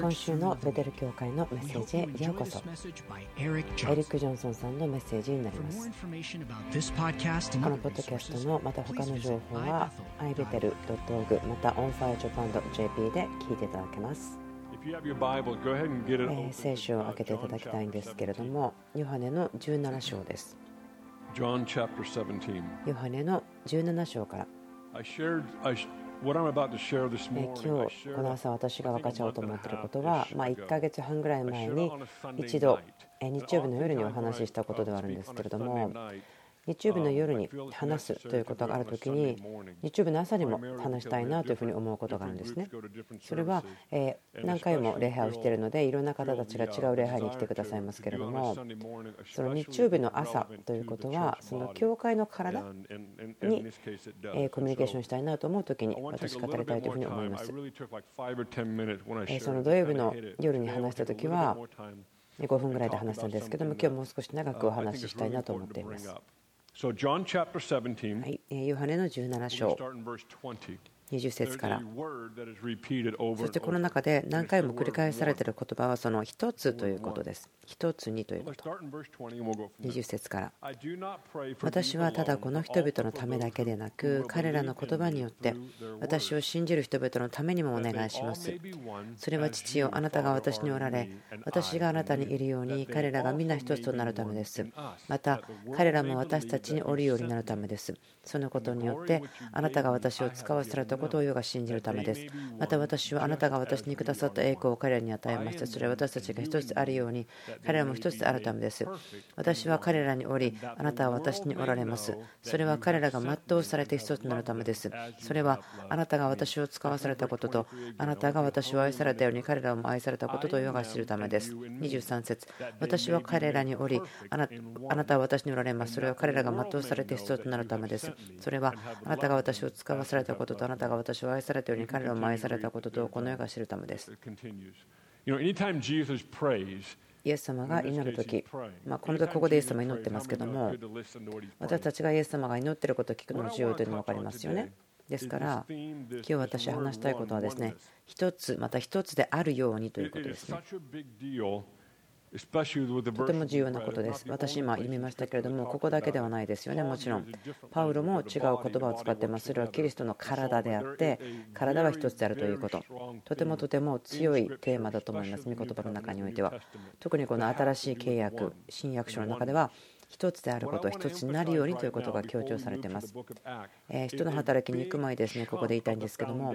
今週のベテル教会のメッセージへようこそ。エリック・ジョンソンさんのメッセージになります。このポッドキャストのまた他の情報は ibetel.org また onfirejapan.jp で聞いていただけます。え聖書を開けていただきたいんですけれどもヨハネの17章です。ヨハネの17章から今日この朝私が分かっちゃおうと思っていることは、まあ、1ヶ月半ぐらい前に一度日曜日の夜にお話ししたことではあるんですけれども日曜日の夜に話すということがあるときに日曜日の朝にも話したいなというふうに思うことがあるんですね。それは何回も礼拝をしているのでいろんな方たちが違う礼拝に来てくださいますけれどもその日曜日の朝ということはその教会の体にコミュニケーションしたいなと思うときに私語りたいというふうに思います。その土曜日の夜に話したときは5分ぐらいで話したんですけども今日もう少し長くお話ししたいなと思っています。So John chapter 17, はい、ヨハネの17章。20節から。そしてこの中で何回も繰り返されている言葉はその一つということです。一つにということ。20節から。私はただこの人々のためだけでなく彼らの言葉によって私を信じる人々のためにもお願いします。それは父よあなたが私におられ私があなたにいるように彼らが皆一つとなるためです。また彼らも私たちにおるようになるためですそのことによってあなたが私を使わせられたことを世が信じるためです。また私はあなたが私にくださった栄光を彼らに与えました。それは私たちが一つあるように彼らも一つあるためです。私は彼らにおり、あなたは私におられます。それは彼らが全うされて一つになるためです。それはあなたが私を使わされたことと、あなたが私を愛されたように彼らも愛されたことと世が知るためです。23節私は彼らにおり、あなたは私におられます。それは彼らが全うされて一つとなるためです。それはあなたが私を使わされたことと、あなたが私を愛されたように彼らも愛されたこととこの世が知るためです。イエス様が祈るとき、まあ、この時ここでイエス様祈ってますけども、私たちがイエス様が祈っていることを聞くのも重要というのが分かりますよね。ですから、今日私話したいことはですね、一つ、また一つであるようにということですね。とても重要なことです。私、今読みましたけれども、ここだけではないですよね、もちろん。パウロも違う言葉を使ってます。それはキリストの体であって、体は一つであるということ。とてもとても強いテーマだと思います、御言葉の中においては。特にこの新しい契約、新約書の中では、一つであること、一つになるようにということが強調されています。え人の働きに行く前ですね、ここで言いたいんですけども、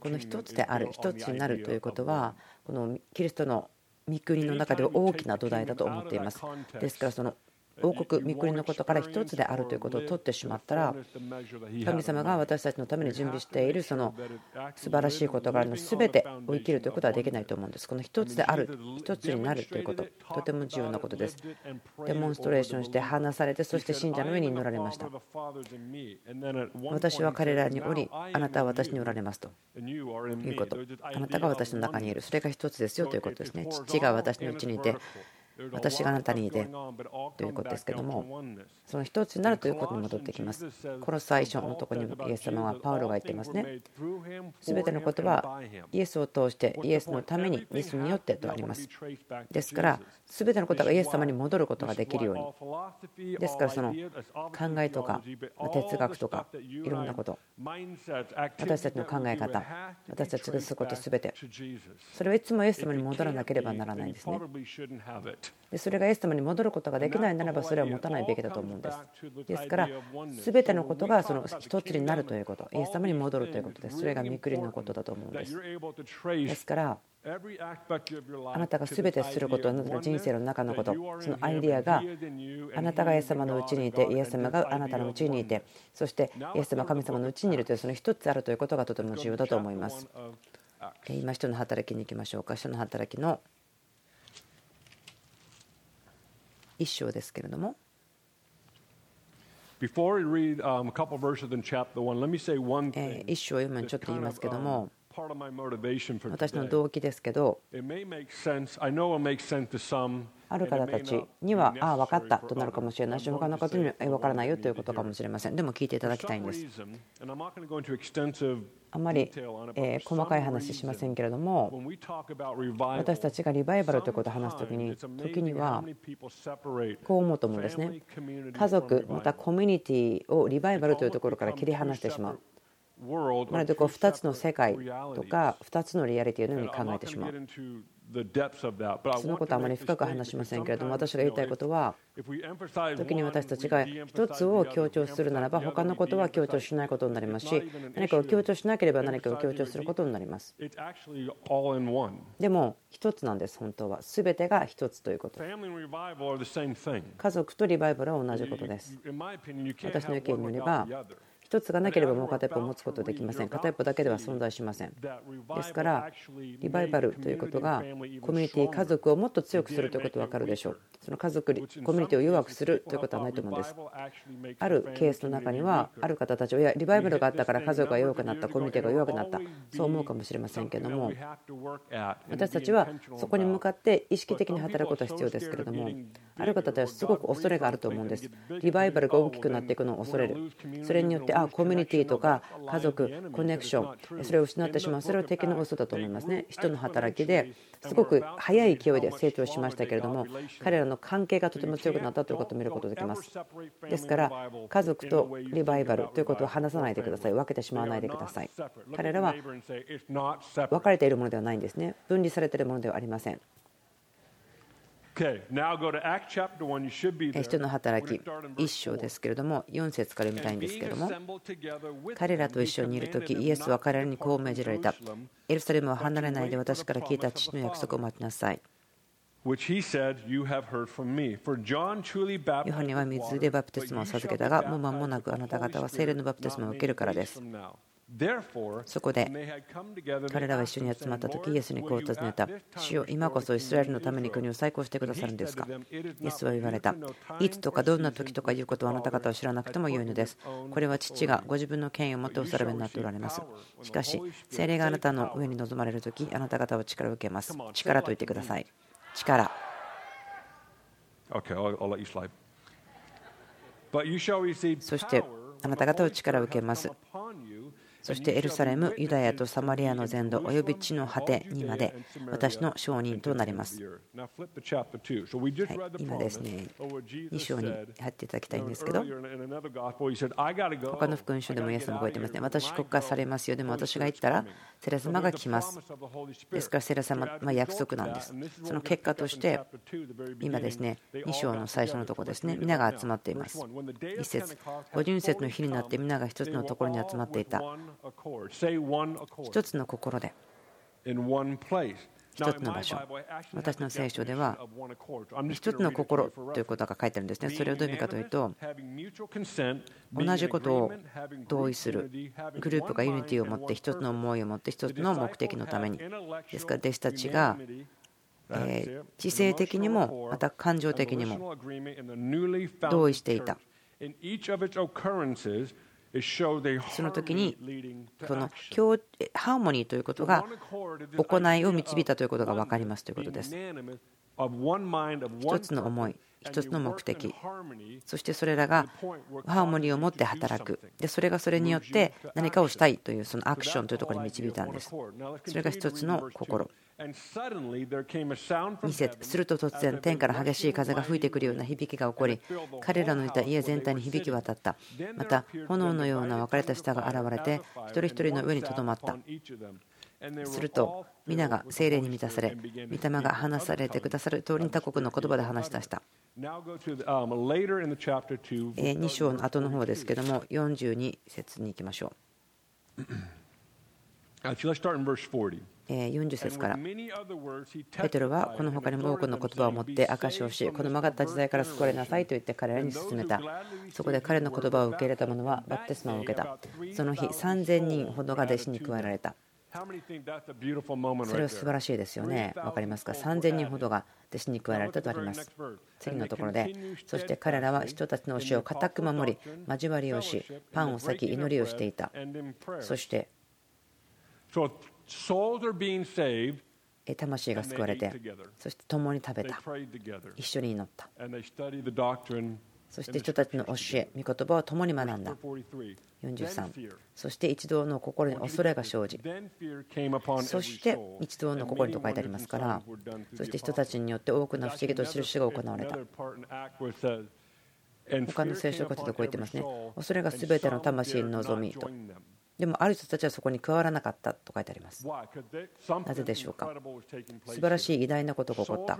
この一つである、一つになるということは、このキリストの御国の中では大きな土台だと思っています。ですからその王国、御国のことから一つであるということを取ってしまったら、神様が私たちのために準備しているその素晴らしいことがあるの全てを生きるということはできないと思うんです。この一つである、一つになるということ、とても重要なことです。デモンストレーションして話されて、そして信者の上に乗られました。私は彼らにおり、あなたは私におられますということ。あなたが私の中にいる、それが一つですよということですね。父が私のうちにいて、私があなたにいてということですけどもその一つになるということに戻ってきます。この最初のところにイエス様はパウロが言ってますね。全てのことはイエスを通してイエスのためにイエスによってとあります。ですから全てのことがイエス様に戻ることができるように。ですからその考えとか哲学とかいろんなこと私たちの考え方私たちがすること全てそれはいつもイエス様に戻らなければならないんですね。でそれがイエス様に戻ることができないならばそれは持たないべきだと思うんです。ですから全てのことがその一つになるということ。イエス様に戻るということです。それが御国のことだと思うんです。ですからあなたが全てすることあなたの人生の中のことそのアイディアがあなたがイエス様のうちにいてイエス様があなたのうちにいてそしてイエス様神様のうちにいるというその一つあるということがとても重要だと思います。今人の働きに行きましょうか。人の働きの一章ですけれども。一章を読むにちょっと言いますけども、私の動機ですけど、ある方たちには、ああ、分かったとなるかもしれないし、他の方には分からないよということかもしれません。でも聞いていただきたいんです。あまり細かい話しませんけれども、私たちがリバイバルということを話すときに、時にはこう思うと思うんですね。家族、またコミュニティをリバイバルというところから切り離してしまう。まるでこう2つの世界とか2つのリアリティのように考えてしまう。そのことはあまり深く話しませんけれども私が言いたいことは時に私たちが一つを強調するならば他のことは強調しないことになりますし何かを強調しなければ何かを強調することになります。でも一つなんです本当は。全てが一つということ。家族とリバイバルは同じことです。私の意見によれば1つがなければもう片一方持つことできません。片一方だけでは存在しません。ですからリバイバルということがコミュニティ家族をもっと強くするということは分かるでしょう。その家族コミュニティを弱くするということはないと思うんです。あるケースの中にはある方たちはいやリバイバルがあったから家族が弱くなったコミュニティが弱くなった。そう思うかもしれませんけども私たちはそこに向かって意識的に働くことは必要ですけれどもある方たちはすごく恐れがあると思うんです。リバイバルが大きくなっていくのを恐れる。それによってあコミュニティとか家族コネクションそれを失ってしまうそれは敵の嘘だと思いますね。人の働きですごく速い勢いで成長しましたけれども彼らの関係がとても強くなったということを見ることができます。ですから家族とリバイバルということを話さないでください。分けてしまわないでください。彼らは分かれているものではないんですね。分離されているものではありません。人の働き1章ですけれども4節から読みたいんですけれども彼らと一緒にいる時イエスは彼らにこう命じられた。エルサレムは離れないで私から聞いた父の約束を待ちなさい。ヨハネは水でバプテスマを授けたがもう間もなくあなた方は精霊のバプテスマを受けるからですそこで彼らは一緒に集まった時イエスにこう尋ねた。主よ今こそイスラエルのために国を再興してくださるんですか？イエスは言われた。いつとかどんな時とかいうことはあなた方は知らなくてもよいのです。これは父がご自分の権威を持ってお定めになっておられます。しかし精霊があなたの上に臨まれる時あなた方は力を受けます。力と言ってください。力。そしてあなた方は力を受けますそしてエルサレム、ユダヤとサマリアの全土、および地の果てにまで私の証人となります。はい、今ですね、2章に入っていただきたいんですけど、他の福音書でもイエスも覚えてますね。私、国家されますよ。でも私が言ったら、セレ様が来ます。ですから、セレ様は約束なんです。その結果として、今ですね、2章の最初のところですね、皆が集まっています。1節、五巡節の日になって皆が一つのところに集まっていた。一つの心で。一つの場所。私の聖書では一つの心ということが書いてあるんですね。それをどういう意味かというと同じことを同意する。グループが unity を持って一つの思いを持って一つの目的のために。ですから弟子たちが知性的にもまた感情的にも同意していたその時にこのハーモニーということが行いを導いたということが分かりますということです。一つの思い一つの目的。そしてそれらがハーモニーを持って働く。でそれがそれによって何かをしたいというそのアクションというところに導いたんです。それが一つの心2節すると突然天から激しい風が吹いてくるような響きが起こり彼らのいた家全体に響き渡った。また炎のような分かれた舌が現れて一人一人の上にとどまった。すると皆が精霊に満たされ御霊が話されてくださる通りに他国の言葉で話し出した2章の後の方ですけども42節に行きましょう40節からペテロはこの他にも多くの言葉を持って証しをしこの曲がった時代から救われなさいと言って彼らに勧めたそこで彼の言葉を受け入れた者はバプテスマを受けたその日3000人ほどが弟子に加えられたそれは素晴らしいですよね。分かりますか ?3000 人ほどが弟子に加えられたとあります。次のところで、そして彼らは人たちの教えを固く守り、交わりをし、パンを裂き、祈りをしていた。そして、え魂が救われてそして共に食べ They た prayed together. 一緒に祈った And they studied the doctrine. そして人たちの教え御言葉を共に学んだ 43. 43そして一同の心に恐れが生じ Then fear came upon そして.一同の心にと書いてありますからそして人たちによって多くの不思議と印が行われた他の聖書箇所でこう言ってますね恐れが全ての魂に望みとでもある人たちはそこに加わらなかったと書いてあります。なぜでしょうか？素晴らしい偉大なことが起こった。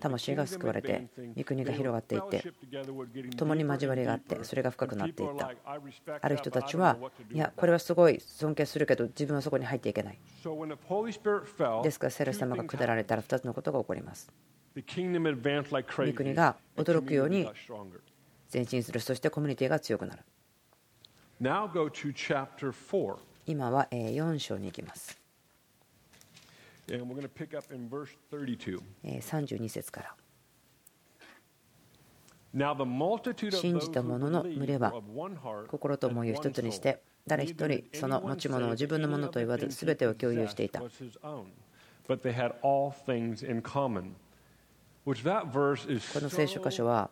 魂が救われて御国が広がっていって共に交わりがあってそれが深くなっていった。ある人たちはいやこれはすごい尊敬するけど自分はそこに入っていけない。ですから聖霊様が下られたら2つのことが起こります。御国が驚くように前進する。そしてコミュニティが強くなる今は4章に行きます。32節から。信じた者の群れは心と思いを一つにして誰一人その持ち物を自分のものと言わず全てを共有していた。この聖書箇所は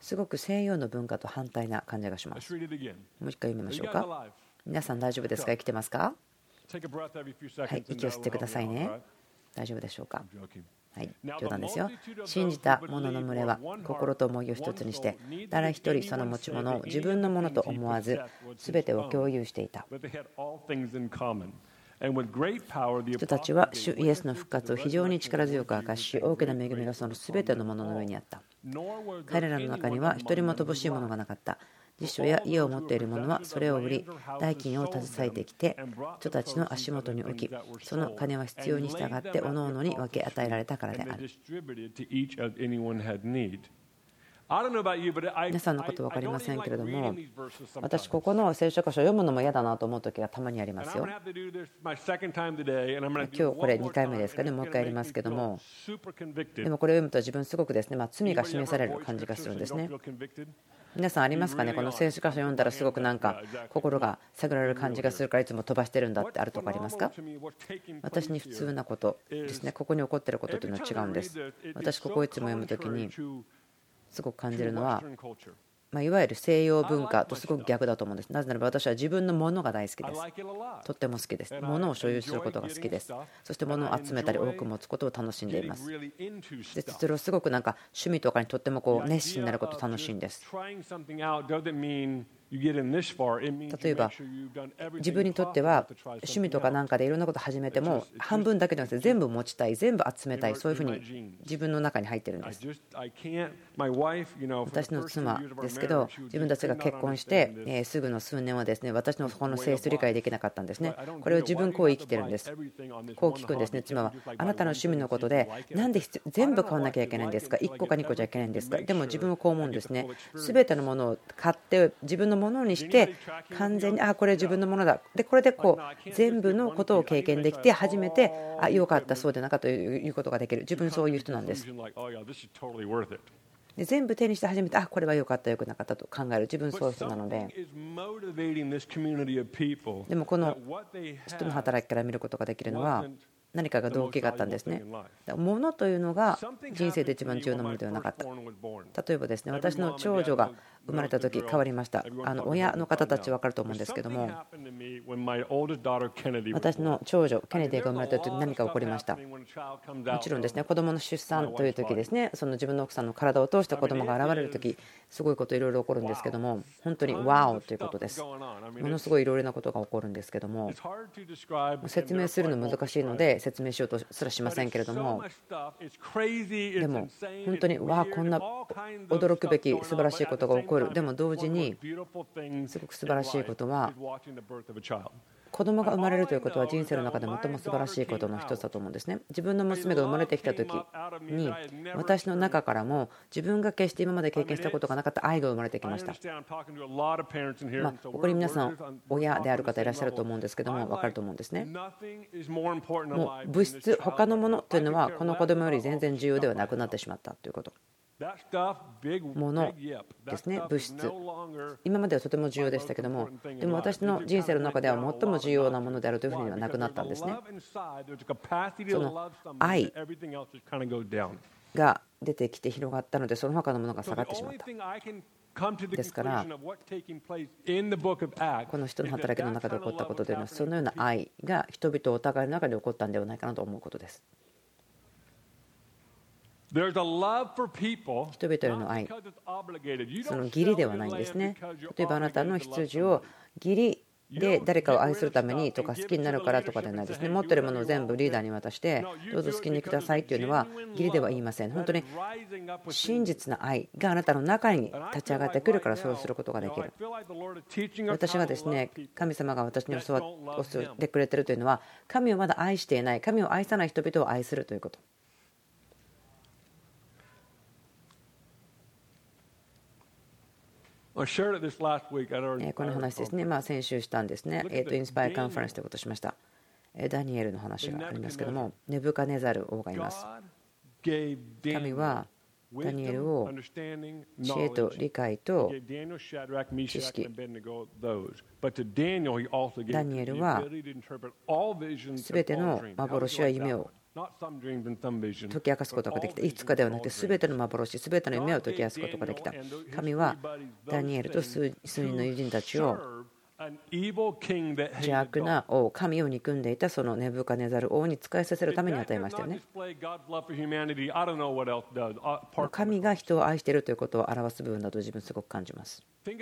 すごく西洋の文化と反対な感じがしま Let's す read it again. もう一回読みましょうか?皆さん大丈夫ですか？生きてますか？はい息を吸ってくださいね?大丈夫でしょうか？はい冗談ですよ。信じた者の群れは心と思いを一つにして誰一人その持ち物を自分のものと思わず全てを共有していた人たちは主イエスの復活を非常に力強く明かし大きな恵みがその全てのものの上にあった。彼らの中には一人も乏しいものがなかった。辞書や家を持っている者はそれを売り代金を携えてきて人たちの足元に置きその金は必要に従って各々に分け与えられたからである皆さんのこと分かりませんけれども、私、ここの聖書箇所を読むのも嫌だなと思うときがたまにありますよ。今日これ2回目ですかね、もう1回やりますけども、でもこれを読むと、自分、すごくですねま罪が示される感じがするんですね。皆さんありますかね、この聖書箇所を読んだら、すごくなんか、心が探られる感じがするから、いつも飛ばしてるんだってあるとこありますか？私に普通なことですね、ここに起こっていることというのは違うんです。私ここいつも読むとにすごく感じるのは、まあ、いわゆる西洋文化とすごく逆だと思うんです。なぜならば私は自分のものが大好きです。とっても好きです。物を所有することが好きです。そして物を集めたり多く持つことを楽しんでいます。でそれをすごくなんか趣味とかにとってもこう熱心になること楽しいんです例えば自分にとっては趣味とかなんかでいろんなこと始めても半分だけじゃなくて全部持ちたい全部集めたいそういうふうに自分の中に入ってるんです。私の妻ですけど自分たちが結婚してえーすぐの数年はですね私のこの性質理解できなかったんですね。これを自分こう生きてるんです。こう聞くんですね。妻はあなたの趣味のことでなんで必全部買わなきゃいけないんですか？1個か2個じゃいけないんですか？でも自分はこう思うんですね。全てのものを買って自分のものにして完全にあこれ自分のものだ。でこれでこう全部のことを経験できて初めてあよかったそうでなかったということができる。自分そういう人なんです。で全部手にして初めてあこれは良かった良くなかったと考える。自分そういう人なので。でもこの人の働きから見ることができるのは何かが動機があったんですね。物というのが人生で一番重要なものではなかった。例えばですね、私の長女が生まれた時変わりました。あの親の方たち分かると思うんですけども、私の長女、ケネディが生まれた時何か起こりました。もちろんですね、子供の出産という時ですね、その自分の奥さんの体を通して子供が現れる時、すごいこといろいろ起こるんですけども、本当にワオということです。ものすごいいろいろなことが起こるんですけども、説明するの難しいので説明しようとすらしませんけれども、でも本当にわあこんな驚くべき素晴らしいことが起こる。でも同時にすごく素晴らしいことは子供が生まれるということは人生の中で最も素晴らしいことの一つだと思うんですね。自分の娘が生まれてきた時に私の中からも自分が決して今まで経験したことがなかった愛が生まれてきました。まここに皆さん親である方いらっしゃると思うんですけども分かると思うんですね。もう物質他のものというのはこの子供より全然重要ではなくなってしまったということ。ものですね物質今まではとても重要でしたけどもでも私の人生の中では最も重要なものであるというふうにはなくなったんですね。その愛が出てきて広がったのでその他のものが下がってしまった。ですからこの人の働きの中で起こったことというのはそのような愛が人々お互いの中で起こったんではないかなと思うことです人々への愛。その義理ではないんですね。例えばあなたの羊を義理で誰かを愛するためにとか好きになるからとかではないですね。持ってるものを全部リーダーに渡してどうぞ好きにくださいっていうのは義理では言いません。本当に真実な愛があなたの中に立ち上がってくるからそうすることができる。私がですね神様が私に教わってくれてるというのは神をまだ愛していない神を愛さない人々を愛するということこの話ですね、まあ、先週したんですね、えー、とインスパイアカンファレンスということをしました。ダニエルの話がありますけども、ネブカネザル王がいます。神はダニエルを知恵と理解と知識。ダニエルは全ての幻は夢を解き明かすことができた。いつかではなくて、すべての幻、すべての夢を解き明かすことができた。神はダニエルと数人の友人たちを邪悪な王、神を憎んでいたそのネブカネザル王に仕えさせるために与えましたよね。神が人を愛しているということを表す部分だと自分すごく感じます。考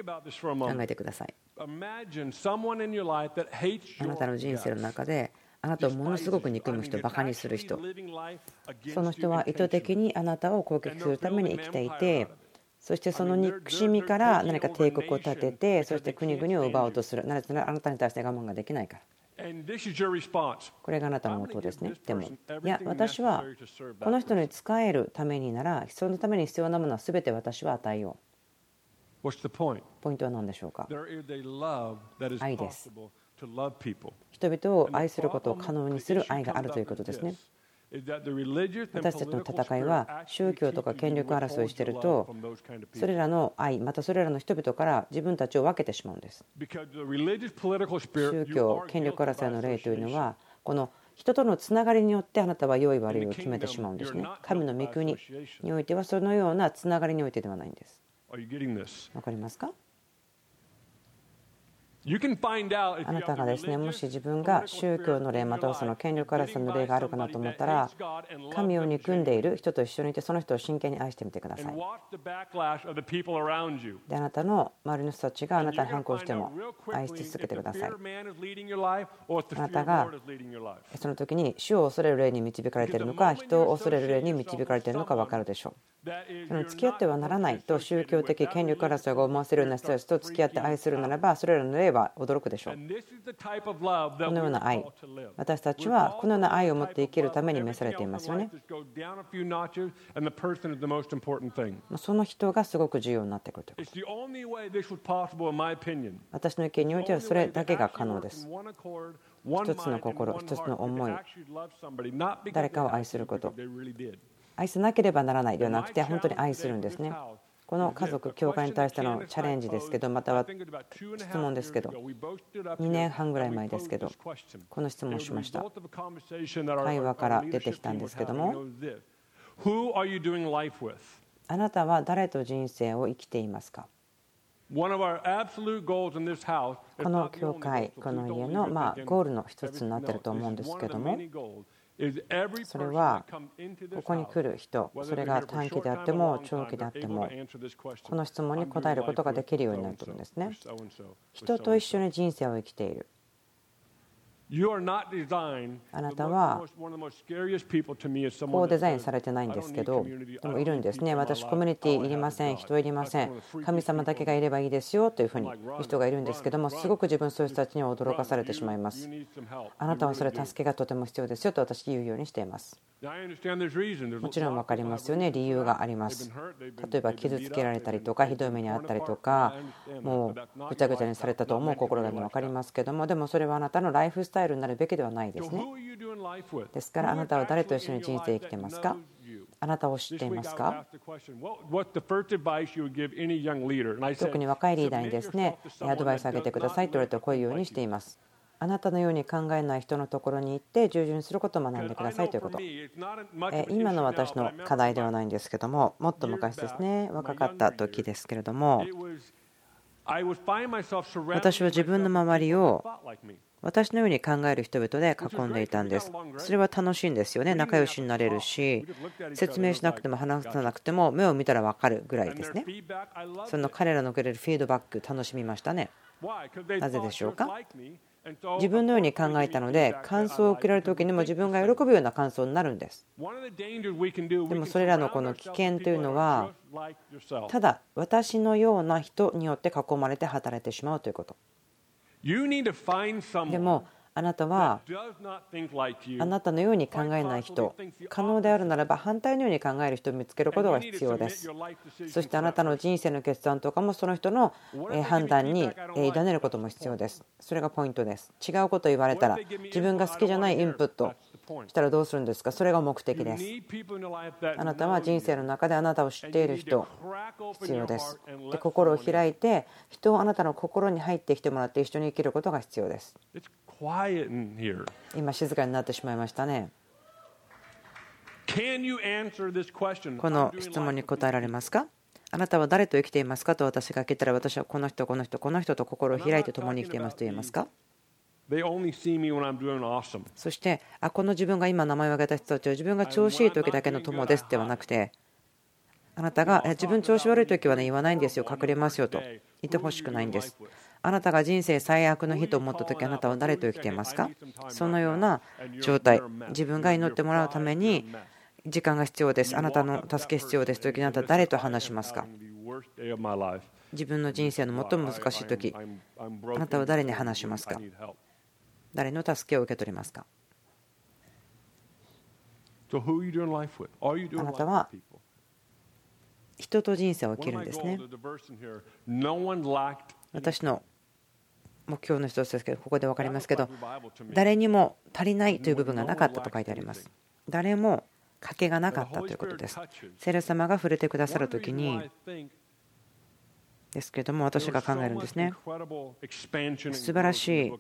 えてください。あなたの人生の中であなたをものすごく憎む人、バカにする人、その人は意図的にあなたを攻撃するために生きていて、そしてその憎しみから何か帝国を立てて、そして国々を奪おうとする、なぜならあなたに対して我慢ができないから。これがあなたの応ですね。でも、いや、私はこの人に仕えるためになら、そのために必要なものは全て私は与えよう。ポイントは何でしょうか？愛です。人々を愛することを可能にする愛があるということですね。私たちの戦いは宗教とか権力争いしているとそれらの愛またそれらの人々から自分たちを分けてしまうんです。宗教権力争いの例というのはこの人とのつながりによってあなたは良い悪いを決めてしまうんですね。神の御国においてはそのようなつながりにおいてではないんです。わかりますか？あなたがですねもし自分が宗教の例またはその権力争いの例があるかなと思ったら神を憎んでいる人と一緒にいてその人を真剣に愛してみてください。であなたの周りの人たちがあなたに反抗しても愛し続けてください。あなたがその時に主を恐れる霊に導かれているのか人を恐れる霊に導かれているのか分かるでしょう。その付き合ってはならないと宗教的権力争いが思わせるような人たちと付き合って愛するならばそれらの霊はば驚くでしょう。このような愛、私たちはこのような愛を持って生きるために召されていますよね。その人がすごく重要になってくるということ私の意見においてはそれだけが可能です。一つの心、一つの思い、誰かを愛すること。愛さなければならないではなくて、本当に愛するんですね。この家族、教会に対してのチャレンジですけど、または質問ですけど、2年半ぐらい前ですけど、この質問をしました。会話から出てきたんですけども、あなたは誰と人生を生きていますかこの教会、この家のまゴールの一つになっていると思うんですけども、それはここに来る人それが短期であっても長期であってもこの質問に答えることができるようになると思うんですね人と一緒に人生を生きているあなたはこうデザインされてないんですけどでもいるんですね。私コミュニティいりません人いりません。神様だけがいればいいですよというふうに言う人がいるんですけどもすごく自分そういう人たちには驚かされてしまいます。あなたはそれ助けがとても必要ですよと私言うようにしています。もちろん分かりますよね。理由があります。例えば傷つけられたりとかひどい目にあったりとかもうぐちゃぐちゃにされたと思う心が分かりますけどもでもそれはあなたのライフスタイルになるべきではないですね。ですからあなたは誰と一緒に人生生きてますか？あなたを知っていますか？特に若いリーダーにですねアドバイスあげてくださいと言われてこういうようにしています。あなたのように考えない人のところに行って従順することを学んでくださいということ。今の私の課題ではないんですけどももっと昔ですね若かった時ですけれども私は自分の周りを私のように考える人々で囲んでいたんです。それは楽しいんですよね。仲良しになれるし、説明しなくても話さなくても目を見たら分かるぐらいですね。その彼らのくれるフィードバック楽しみましたね。なぜでしょうか？自分のように考えたので感想を受けられる時にも自分が喜ぶような感想になるんです。でもそれらのこの危険というのはただ私のような人によって囲まれて働いてしまうということでもあなたはあなたのように考えない人。可能であるならば反対のように考える人を見つけることが必要です。そしてあなたの人生の決断とかもその人の判断に委ねることも必要です。それがポイントです。違うことを言われたら自分が好きじゃないインプットしたらどうするんですか？それが目的です。あなたは人生の中であなたを知っている人。必要です。で心を開いて人をあなたの心に入ってきてもらって一緒に生きることが必要です。今静かになってしまいましたね。この質問に答えられますか？あなたは誰と生きていますか？と私が聞いたら私はこの人、この人、この人と心を開いて共に生きていますと言えますか？そしてあこの自分が今名前を挙げた人たちは自分が調子いい時だけの友ですではなくてあなたが自分調子悪い時はね言わないんですよ。隠れますよと。言ってほしくないんです。あなたが人生最悪の日と思った時あなたは誰と生きていますか？そのような状態。自分が祈ってもらうために時間が必要です。あなたの助け必要ですときあなたは誰と話しますか？自分の人生の最も難しい時あなたは誰に話しますか？誰の助けを受け取りますか？あなたは人と人生を生きるんですね。私の目標の一つですけどここで分かりますけど誰にも足りないという部分がなかったと書いてあります。誰も賭けがなかったということです。聖霊様が触れてくださる時にですけれども私が考えるんですね。素晴らしい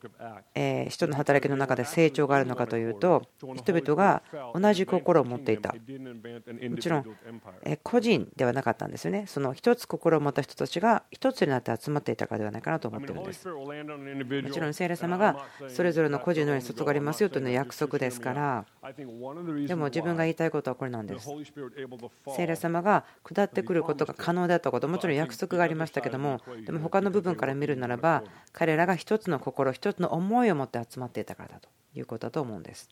人の働きの中で成長があるのかというと人々が同じ心を持っていた。もちろん個人ではなかったんですよね。その一つ心を持った人たちが一つになって集まっていたからではないかなと思っているんです。もちろん聖霊様がそれぞれの個人のように注がれますよというのは約束ですから。でも自分が言いたいことはこれなんです。聖霊様が下ってくることが可能だったこと。もちろん約束がありましたけどもでも他の部分から見るならば彼らが一つの心一つの思いを持って集まっていたからだということだと思うんです。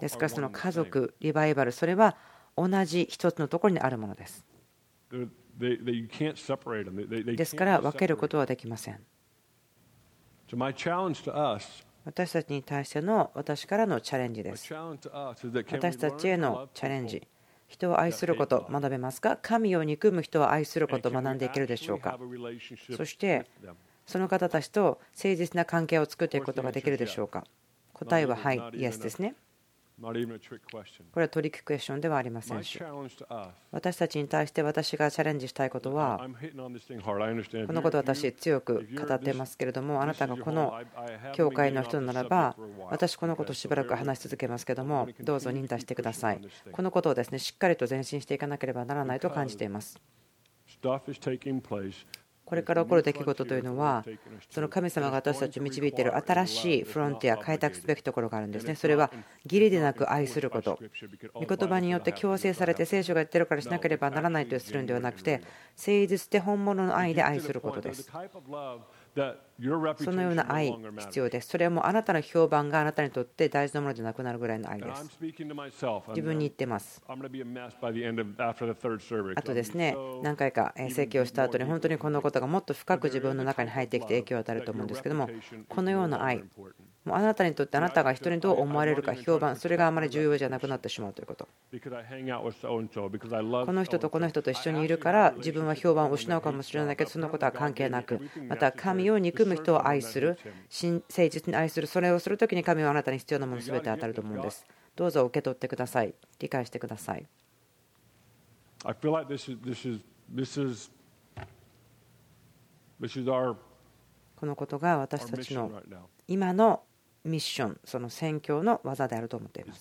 ですからその家族リバイバルそれは同じ一つのところにあるものです。ですから分けることはできません。私たちに対しての私からのチャレンジです。私たちへのチャレンジ人を愛すること学べますか？神を憎む人を愛することを学んでいけるでしょうか？そしてその方たちと誠実な関係を作っていくことができるでしょうか？答えははい、イエスですね。これはトリッククエスチョンではありません。し私たちに対して私がチャレンジしたいことはこのこと私強く語ってますけれどもあなたがこの教会の人ならば私このことをしばらく話し続けますけどもどうぞ忍耐してください。このことをですねしっかりと前進していかなければならないと感じていますこれから起こる出来事というのは、その神様が私たちを導いている新しいフロンティア、開拓すべきところがあるんですね。それは義理でなく愛すること。御言葉によって強制されて聖書が言ってるからしなければならないとするんではなくて、誠実で本物の愛で愛することです。そのような愛必要です。それはもうあなたの評判があなたにとって大事なものでなくなるぐらいの愛です。自分に言ってます。あとですね、何回か説教した後に本当にこのことがもっと深く自分の中に入ってきて影響を与えると思うんですけども、このような愛、もうあなたにとってあなたが人にどう思われるか評判それがあまり重要じゃなくなってしまうということ。この人とこの人と一緒にいるから自分は評判を失うかもしれないけどそのことは関係なくまた神を憎む人を愛する誠実に愛するそれをするときに神はあなたに必要なもの全て与えると思うんです。どうぞ受け取ってください。理解してください。このことが私たちの.今のミッション、その宣教の技であると思っています。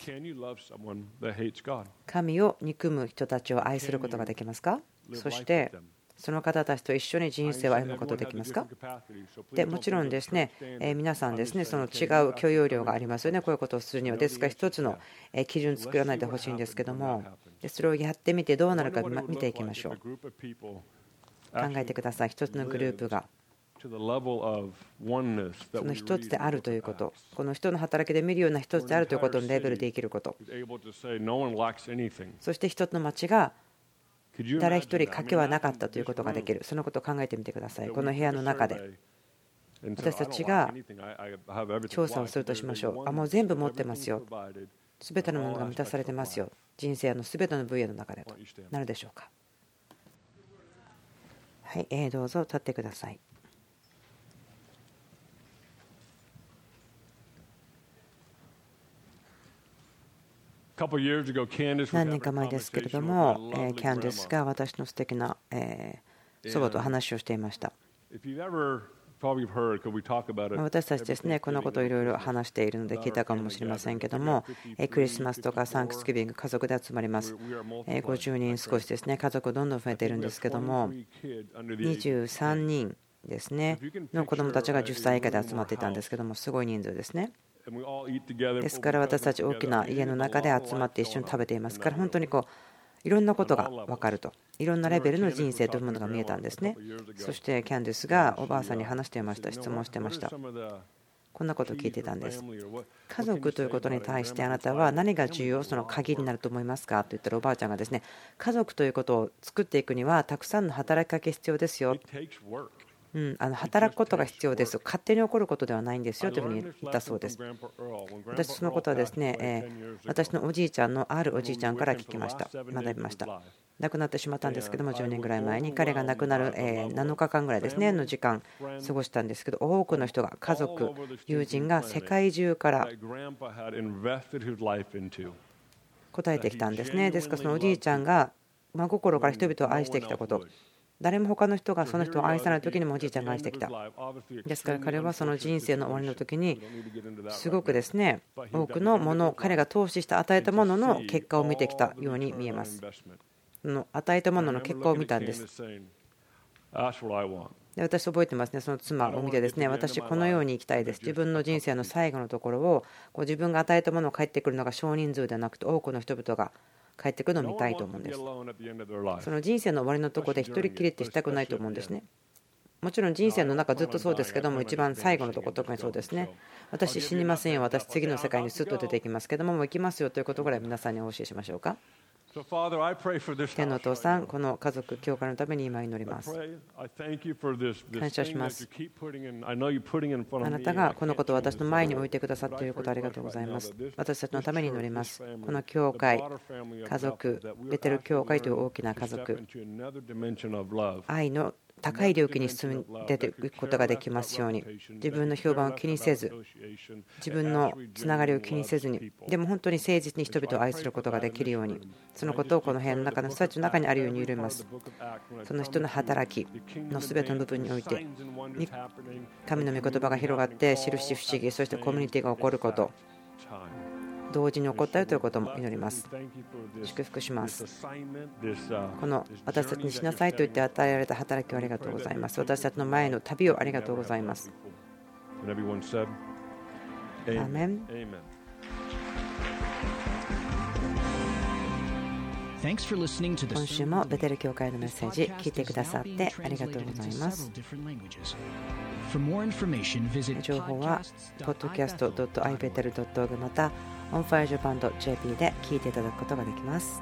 神を憎む人たちを愛することができますか？そして、その方たちと一緒に人生を歩むことできますか？でもちろんですね、え、皆さんですね、その違う許容量がありますよね、こういうことをするには。ですから、一つの基準を作らないでほしいんですけども、それをやってみてどうなるか見ていきましょう。考えてください、一つのグループが。その一つであるということ、この人の働きで見るような一つであるということのレベルで生きること、そして人の町が誰一人欠けはなかったということができる、そのことを考えてみてください、この部屋の中で。私たちが調査をするとしましょう、あもう全部持ってますよ、すべてのものが満たされてますよ、人生のすべての分野の中でと。なるでしょうか。はい、どうぞ立ってください。何年か前ですけれどもえキャンデス grandma. が私の素敵な、えー祖母と話をしていました。If you've ever probably heard, because we talk about it 私たちですね、このことをいろいろ話しているので聞いたかもしれませんけども、えークリスマスとかサンクスギビング、家族で集まります。えー50人少しですね、家族どんどん増えているんですけども、23 kids under the age of 23人ですね、の子どもたちが10歳以下で集まっていたんですけども、すごい人数ですね。And we all eat together ですから私たち大きな家の中で集まって一緒に食べていますから本当にこういろんなことが分かるといろんなレベルの人生というものが見えたんですねそしてキャンディスがおばあさんに話していました質問していましたこんなことを聞いてたんです家族ということに対してあなたは何が重要その鍵になると思いますかと言ったらおばあちゃんがですね家族ということを作っていくにはたくさんの働きかけ必要ですよ.うん、あの働くことが必要です。勝手に起こることではないんですよ。というふうに言ったそうです。私そのことはですね、えー私のおじいちゃんのあるおじいちゃんから聞きました。学びました。亡くなってしまったんですけども10年ぐらい前に彼が亡くなるえー7日間ぐらいですねの時間過ごしたんですけど多くの人が家族友人が世界中から答えてきたんですね。ですからそのおじいちゃんが真心から人々を愛してきたこと誰も他の人がその人を愛さない時にもおじいちゃんが愛してきた。ですから彼はその人生の終わりの時にすごくですね多くのもの彼が投資した与えたものの結果を見てきたように見えます。その与えたものの結果を見たんです。で私覚えてますねその妻を見てですね私このように生きたいです。自分の人生の最後のところをこう自分が与えたものを返ってくるのが少人数ではなくて多くの人々が帰ってくるのを見たいと思うんです。その人生の終わりのところで一人きりってしたくないと思うんですね。もちろん人生の中ずっとそうですけども一番最後のところ特にそうですね。私死にませんよ私次の世界にスッと出ていきますけどももう行きますよということぐらい皆さんにお教えしましょうか天のお父さんこの家族教会のために今祈ります。感謝します。あなたがこのことを私の前に置いてくださっていることありがとうございます。私たちのために祈ります。この教会家族ベテル教会という大きな家族。愛の高い領域に進んでいくことができますように。自分の評判を気にせず自分のつながりを気にせずに。でも本当に誠実に人々を愛することができるように。そのことをこの部屋の中の人たちの中にあるように祈ります。その人の働きの全ての部分において神の御言葉が広がって印不思議そしてコミュニティが起こること。同時に起こったよということも祈ります。祝福します。この私たちにしなさいと言って与えられた働きをありがとうございます。私たちの前の旅をありがとうございます。アーメン今週もベテル教会のメッセージ聞いてくださってありがとうございます。情報は podcast.ibetel.org また onfirejapan.jp で聞いていただくことができます。